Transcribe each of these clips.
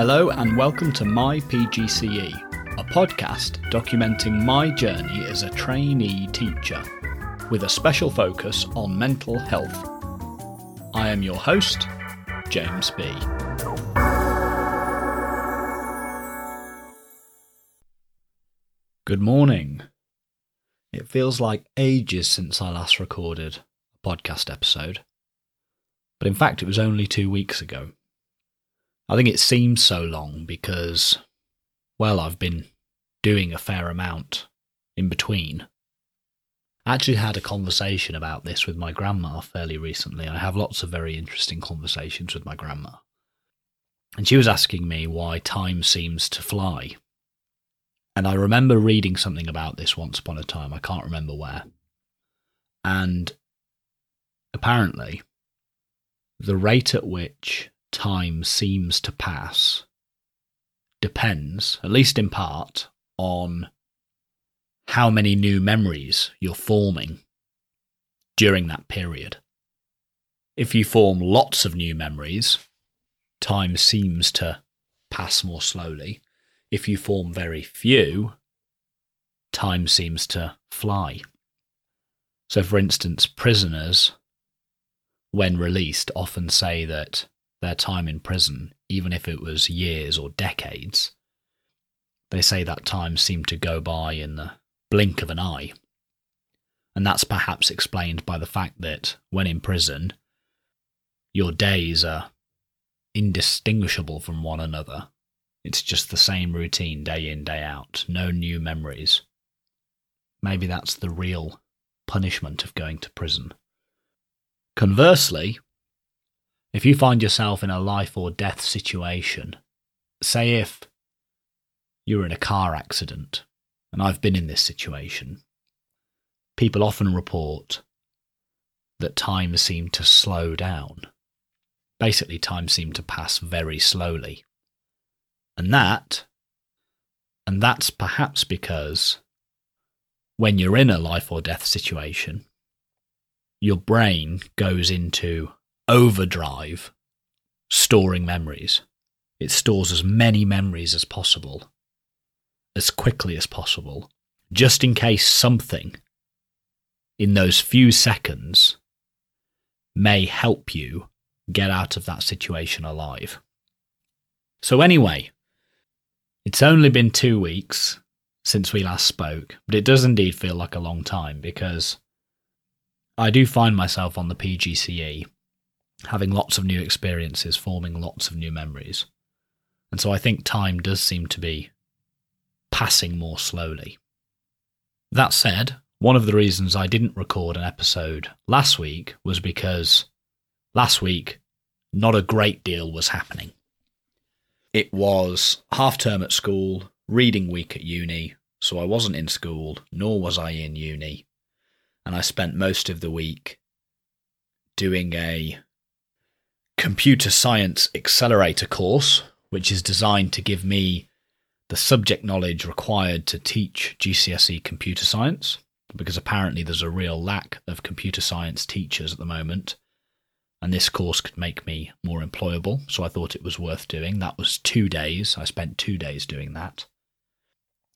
Hello and welcome to My PGCE, a podcast documenting my journey as a trainee teacher with a special focus on mental health. I am your host, James B. Good morning. It feels like ages since I last recorded a podcast episode, but in fact, it was only two weeks ago. I think it seems so long because, well, I've been doing a fair amount in between. I actually had a conversation about this with my grandma fairly recently. I have lots of very interesting conversations with my grandma. And she was asking me why time seems to fly. And I remember reading something about this once upon a time. I can't remember where. And apparently, the rate at which time seems to pass depends, at least in part, on how many new memories you're forming during that period. If you form lots of new memories, time seems to pass more slowly. If you form very few, time seems to fly. So, for instance, prisoners, when released, often say that their time in prison, even if it was years or decades, they say that time seemed to go by in the blink of an eye. And that's perhaps explained by the fact that when in prison, your days are indistinguishable from one another. It's just the same routine day in, day out, no new memories. Maybe that's the real punishment of going to prison. Conversely, if you find yourself in a life or death situation, say if you're in a car accident, and I've been in this situation, people often report that time seemed to slow down. Basically, time seemed to pass very slowly. And that, and that's perhaps because when you're in a life or death situation, your brain goes into overdrive storing memories. It stores as many memories as possible, as quickly as possible, just in case something in those few seconds may help you get out of that situation alive. So, anyway, it's only been two weeks since we last spoke, but it does indeed feel like a long time because I do find myself on the PGCE having lots of new experiences, forming lots of new memories. And so I think time does seem to be passing more slowly. That said, one of the reasons I didn't record an episode last week was because last week not a great deal was happening. It was half term at school, reading week at uni, so I wasn't in school, nor was I in uni. And I spent most of the week doing a computer science accelerator course, which is designed to give me the subject knowledge required to teach GCSE computer science, because apparently there's a real lack of computer science teachers at the moment. And this course could make me more employable, so I thought it was worth doing. That was two days. I spent two days doing that.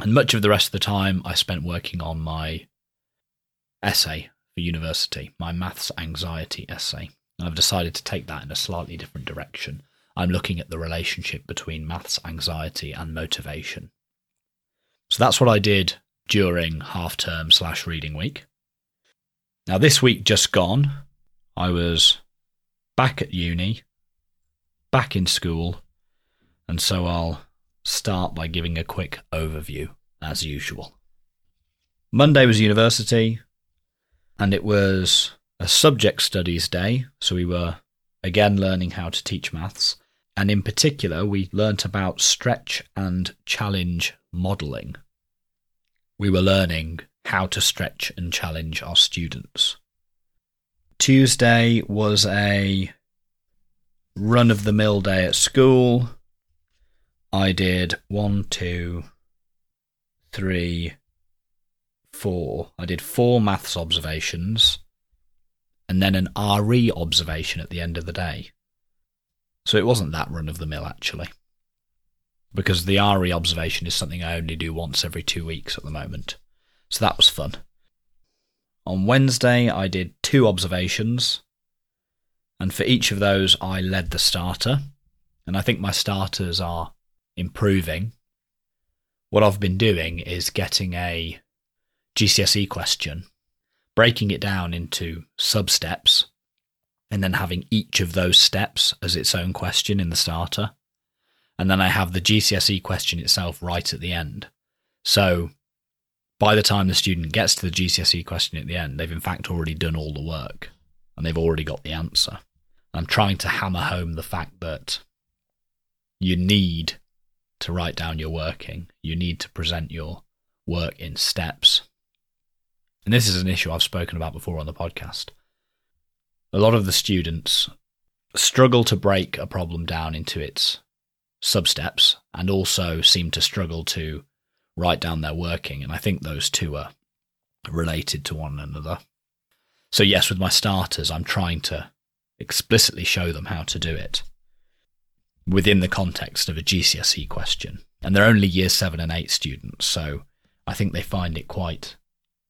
And much of the rest of the time I spent working on my essay for university, my maths anxiety essay. And I've decided to take that in a slightly different direction. I'm looking at the relationship between maths anxiety and motivation. So that's what I did during half term slash reading week. Now, this week just gone, I was back at uni, back in school, and so I'll start by giving a quick overview, as usual. Monday was university, and it was a subject studies day, so we were again learning how to teach maths. And in particular, we learnt about stretch and challenge modelling. We were learning how to stretch and challenge our students. Tuesday was a run of the mill day at school. I did one, two, three, four. I did four maths observations and then an RE observation at the end of the day. So it wasn't that run of the mill, actually. because the RE observation is something I only do once every two weeks at the moment. So that was fun. On Wednesday, I did two observations, and for each of those, I led the starter. And I think my starters are improving. What I've been doing is getting a GCSE question, breaking it down into sub steps, and then having each of those steps as its own question in the starter. And then I have the GCSE question itself right at the end. So by the time the student gets to the GCSE question at the end, they've in fact already done all the work and they've already got the answer. I'm trying to hammer home the fact that you need to write down your working, you need to present your work in steps. And this is an issue I've spoken about before on the podcast. A lot of the students struggle to break a problem down into its sub steps and also seem to struggle to write down their working. And I think those two are related to one another. So, yes, with my starters, I'm trying to explicitly show them how to do it within the context of a GCSE question. And they're only year seven and eight students. So I think they find it quite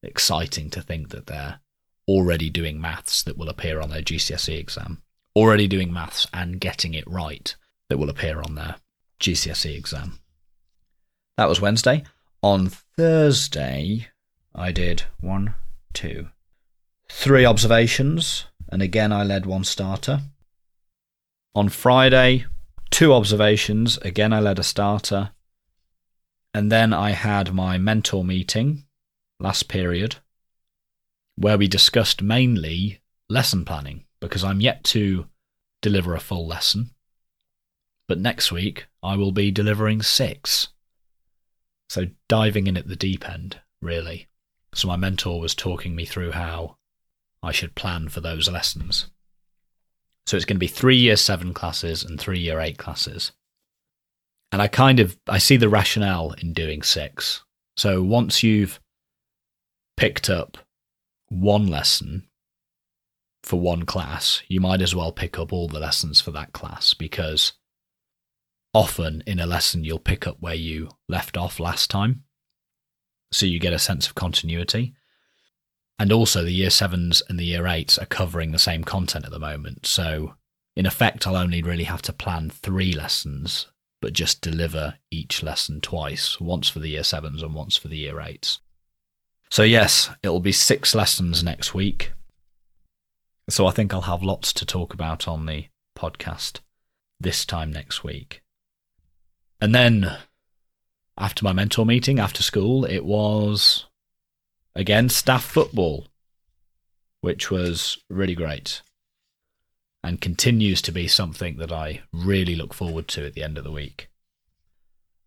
exciting to think that they're already doing maths that will appear on their GCSE exam, already doing maths and getting it right that will appear on their GCSE exam. That was Wednesday. On Thursday, I did one, two, three observations, and again I led one starter. On Friday, two observations, again I led a starter. And then I had my mentor meeting last period where we discussed mainly lesson planning because I'm yet to deliver a full lesson. But next week I will be delivering six. So diving in at the deep end, really. So my mentor was talking me through how I should plan for those lessons. So it's going to be three year seven classes and three year eight classes. And I kind of I see the rationale in doing six. So once you've picked up one lesson for one class, you might as well pick up all the lessons for that class because often in a lesson you'll pick up where you left off last time. So you get a sense of continuity. And also, the year sevens and the year eights are covering the same content at the moment. So, in effect, I'll only really have to plan three lessons, but just deliver each lesson twice once for the year sevens and once for the year eights. So, yes, it'll be six lessons next week. So, I think I'll have lots to talk about on the podcast this time next week. And then after my mentor meeting after school, it was again staff football, which was really great and continues to be something that I really look forward to at the end of the week.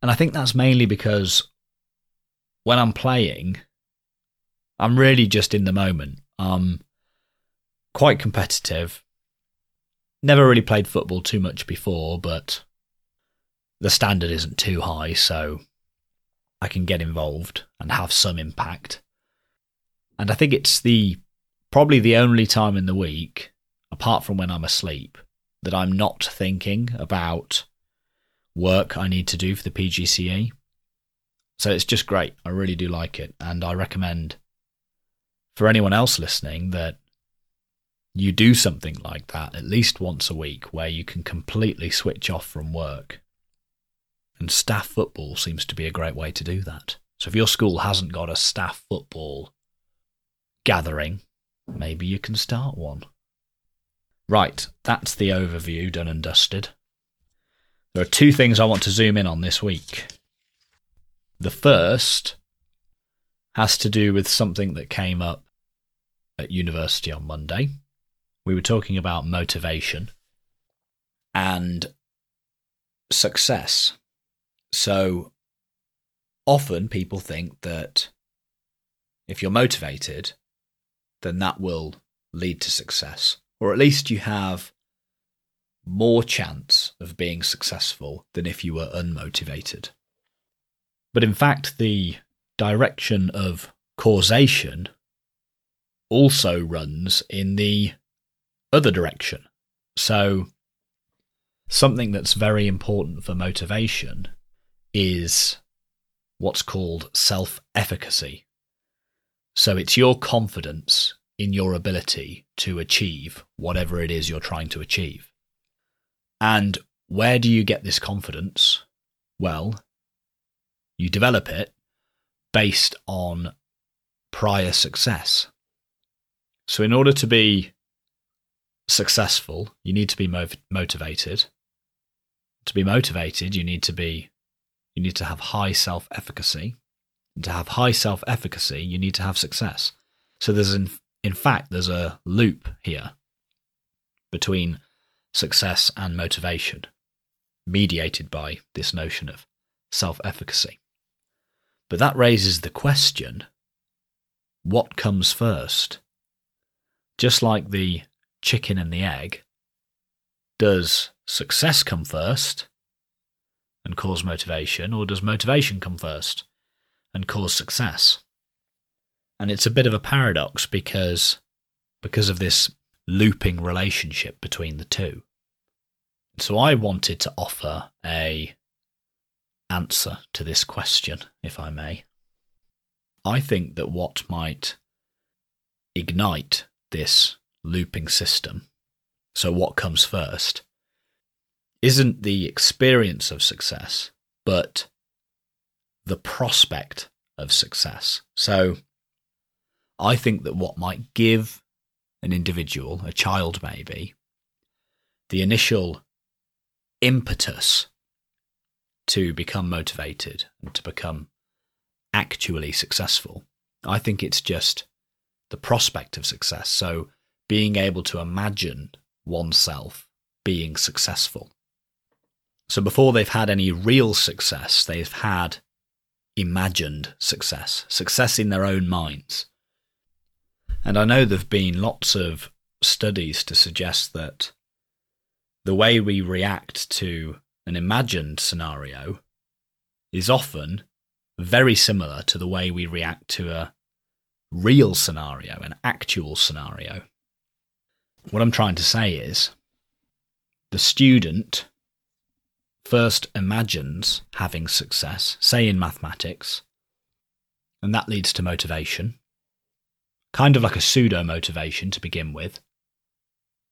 And I think that's mainly because when I'm playing, I'm really just in the moment. I'm quite competitive. Never really played football too much before, but the standard isn't too high, so I can get involved and have some impact. And I think it's the probably the only time in the week, apart from when I'm asleep, that I'm not thinking about work I need to do for the PGCE. So it's just great. I really do like it. And I recommend for anyone else listening that you do something like that at least once a week where you can completely switch off from work and staff football seems to be a great way to do that. So if your school hasn't got a staff football gathering, maybe you can start one. Right, that's the overview done and dusted. There are two things I want to zoom in on this week. The first has to do with something that came up at university on Monday. We were talking about motivation and success. So often people think that if you're motivated, then that will lead to success, or at least you have more chance of being successful than if you were unmotivated. But in fact, the direction of causation also runs in the other direction. So, something that's very important for motivation is what's called self efficacy. So it's your confidence in your ability to achieve whatever it is you're trying to achieve. And where do you get this confidence? Well, you develop it based on prior success. So, in order to be successful, you need to be motivated. To be motivated, you need to be you need to have high self-efficacy. And to have high self-efficacy, you need to have success. So there's in, in fact there's a loop here between success and motivation, mediated by this notion of self-efficacy. But that raises the question what comes first? Just like the chicken and the egg, does success come first and cause motivation, or does motivation come first and cause success? And it's a bit of a paradox because because of this looping relationship between the two. So I wanted to offer a answer to this question, if I may. I think that what might ignite this looping system, so what comes first, isn't the experience of success, but the prospect of success. So I think that what might give an individual, a child maybe, the initial impetus to become motivated and to become actually successful. I think it's just the prospect of success. So being able to imagine oneself being successful. So before they've had any real success, they've had imagined success, success in their own minds. And I know there have been lots of studies to suggest that the way we react to an imagined scenario is often very similar to the way we react to a real scenario, an actual scenario. What I'm trying to say is the student first imagines having success, say in mathematics, and that leads to motivation, kind of like a pseudo motivation to begin with.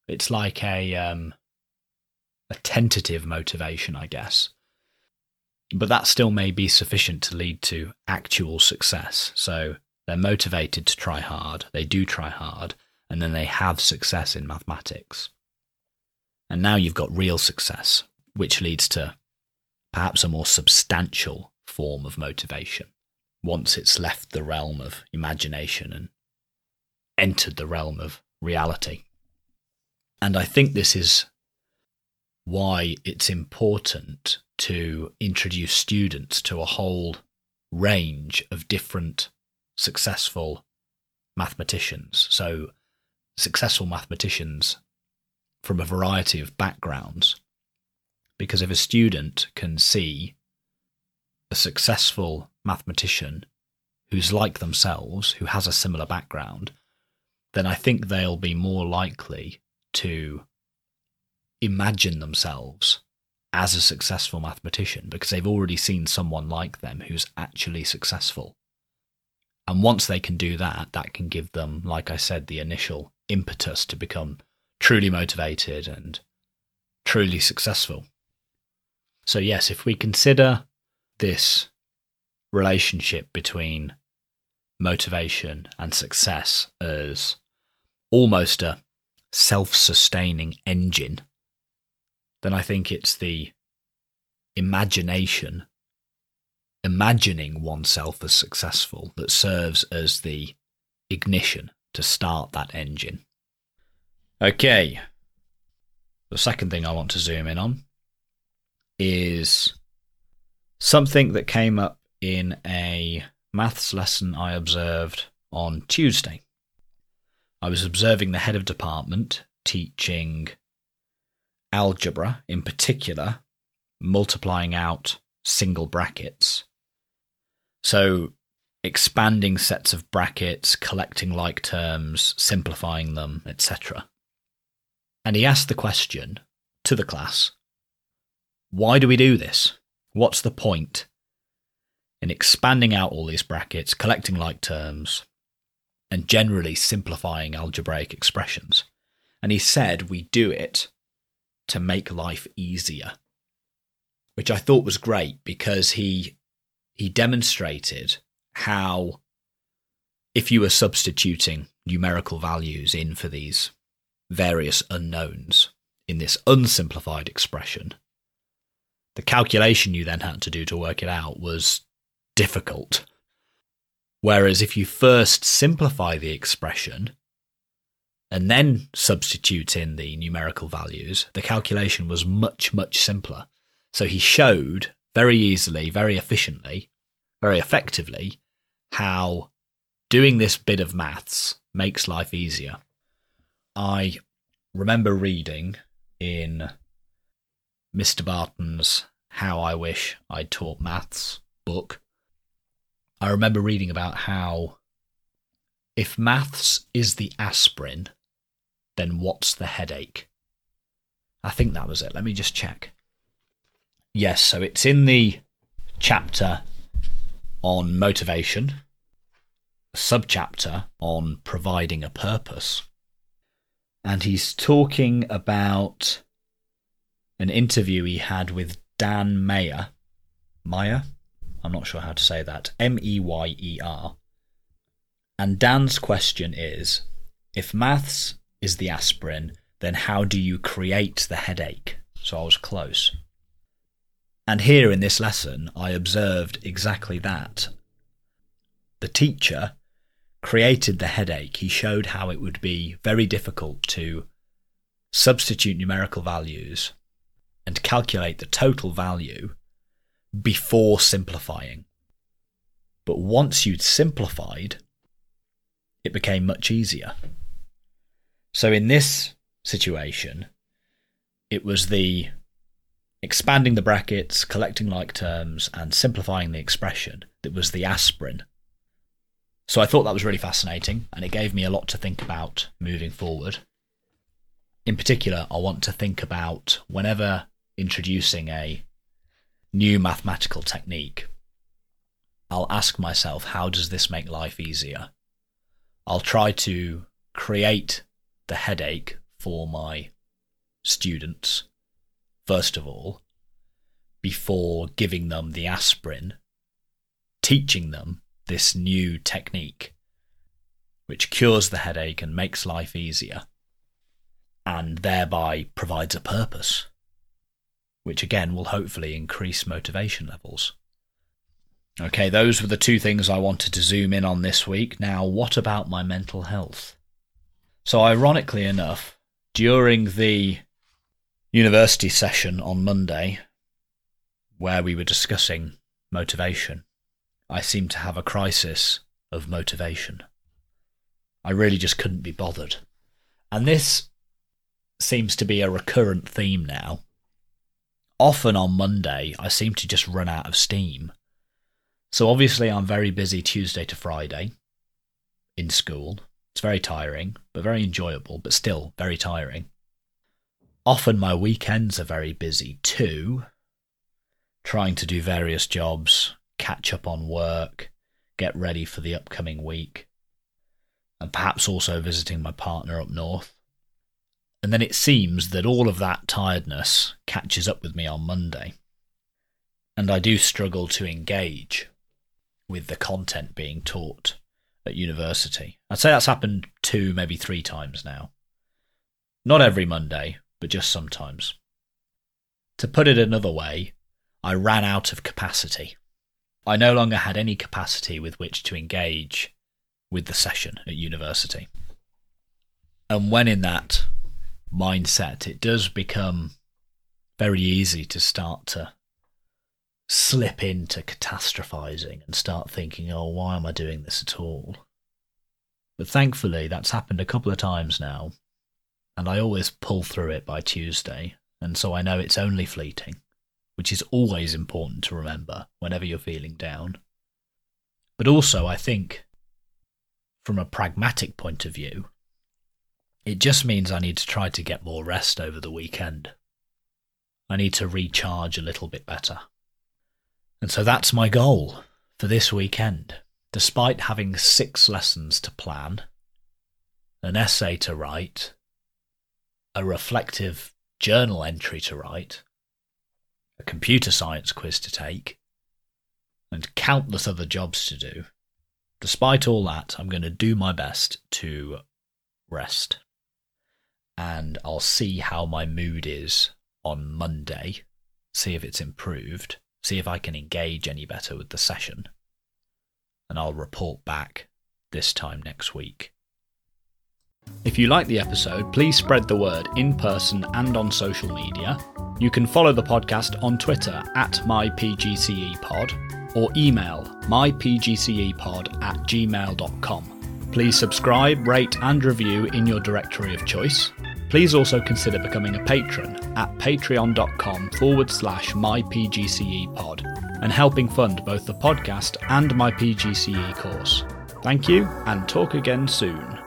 It's like a um, a tentative motivation, I guess. But that still may be sufficient to lead to actual success. So they're motivated to try hard, they do try hard, and then they have success in mathematics. And now you've got real success, which leads to perhaps a more substantial form of motivation once it's left the realm of imagination and entered the realm of reality. And I think this is why it's important to introduce students to a whole range of different successful mathematicians. So, successful mathematicians from a variety of backgrounds. Because if a student can see a successful mathematician who's like themselves, who has a similar background, then I think they'll be more likely to imagine themselves as a successful mathematician because they've already seen someone like them who's actually successful. And once they can do that, that can give them, like I said, the initial impetus to become truly motivated and truly successful. So, yes, if we consider this relationship between motivation and success as almost a self sustaining engine then I think it's the imagination, imagining oneself as successful, that serves as the ignition to start that engine. Okay, the second thing I want to zoom in on is something that came up in a maths lesson I observed on Tuesday. I was observing the head of department teaching algebra in particular, multiplying out single brackets. So expanding sets of brackets, collecting like terms, simplifying them, etc. And he asked the question to the class why do we do this? What's the point in expanding out all these brackets, collecting like terms, and generally simplifying algebraic expressions. And he said we do it to make life easier, which I thought was great because he he demonstrated how if you were substituting numerical values in for these various unknowns in this unsimplified expression, the calculation you then had to do to work it out was difficult. Whereas if you first simplify the expression and then substitute in the numerical values, the calculation was much, much simpler. So he showed very easily, very efficiently, very effectively how doing this bit of maths makes life easier. I remember reading in Mr. Barton's How I Wish I'd Taught Maths book I remember reading about how if maths is the aspirin, then what's the headache? I think that was it. Let me just check. Yes, so it's in the chapter on motivation, a subchapter on providing a purpose. And he's talking about an interview he had with Dan Meyer. Meyer? I'm not sure how to say that. M E Y E R. And Dan's question is if maths is the aspirin, then how do you create the headache? So I was close. And here in this lesson, I observed exactly that. The teacher created the headache. He showed how it would be very difficult to substitute numerical values and calculate the total value before simplifying. But once you'd simplified, it became much easier. So in this situation, it was the expanding the brackets, collecting like terms, and simplifying the expression that was the aspirin. So I thought that was really fascinating, and it gave me a lot to think about moving forward. In particular, I want to think about whenever introducing a new mathematical technique, I'll ask myself, how does this make life easier? I'll try to create the headache for my students, first of all, before giving them the aspirin, teaching them this new technique, which cures the headache and makes life easier, and thereby provides a purpose which again will hopefully increase motivation levels. Okay, those were the two things I wanted to zoom in on this week. Now, what about my mental health? So, ironically enough, during the university session on Monday, where we were discussing motivation, I seemed to have a crisis of motivation. I really just couldn't be bothered. And this seems to be a recurrent theme now often on Monday, I seem to just run out of steam. So obviously, I'm very busy Tuesday to Friday in school. It's very tiring, but very enjoyable, but still very tiring. Often my weekends are very busy too, trying to do various jobs, catch up on work, get ready for the upcoming week, and perhaps also visiting my partner up north. And then it seems that all of that tiredness catches up with me on Monday. And I do struggle to engage with the content being taught at university. I'd say that's happened two, maybe three times now. Not every Monday, but just sometimes. To put it another way, I ran out of capacity. I no longer had any capacity with which to engage with the session at university. And when in that mindset, it does become very easy to start to slip into catastrophizing and start thinking, oh, why am I doing this at all? But thankfully, that's happened a couple of times now, and I always pull through it by Tuesday, and so I know it's only fleeting, which is always important to remember whenever you're feeling down. But also, I think, from a pragmatic point of view, it just means I need to try to get more rest over the weekend. I need to recharge a little bit better. And so that's my goal for this weekend. Despite having six lessons to plan, an essay to write, a reflective journal entry to write, a computer science quiz to take, and countless other jobs to do, despite all that, I'm going to do my best to rest. And I'll see how my mood is on Monday, see if it's improved, see if I can engage any better with the session. And I'll report back this time next week. If you like the episode, please spread the word in person and on social media. You can follow the podcast on Twitter at mypgcepod or email mypgcepod at gmail.com. Please subscribe, rate, and review in your directory of choice. Please also consider becoming a patron at patreon.com forward slash mypgcepod and helping fund both the podcast and my PGCE course. Thank you, and talk again soon.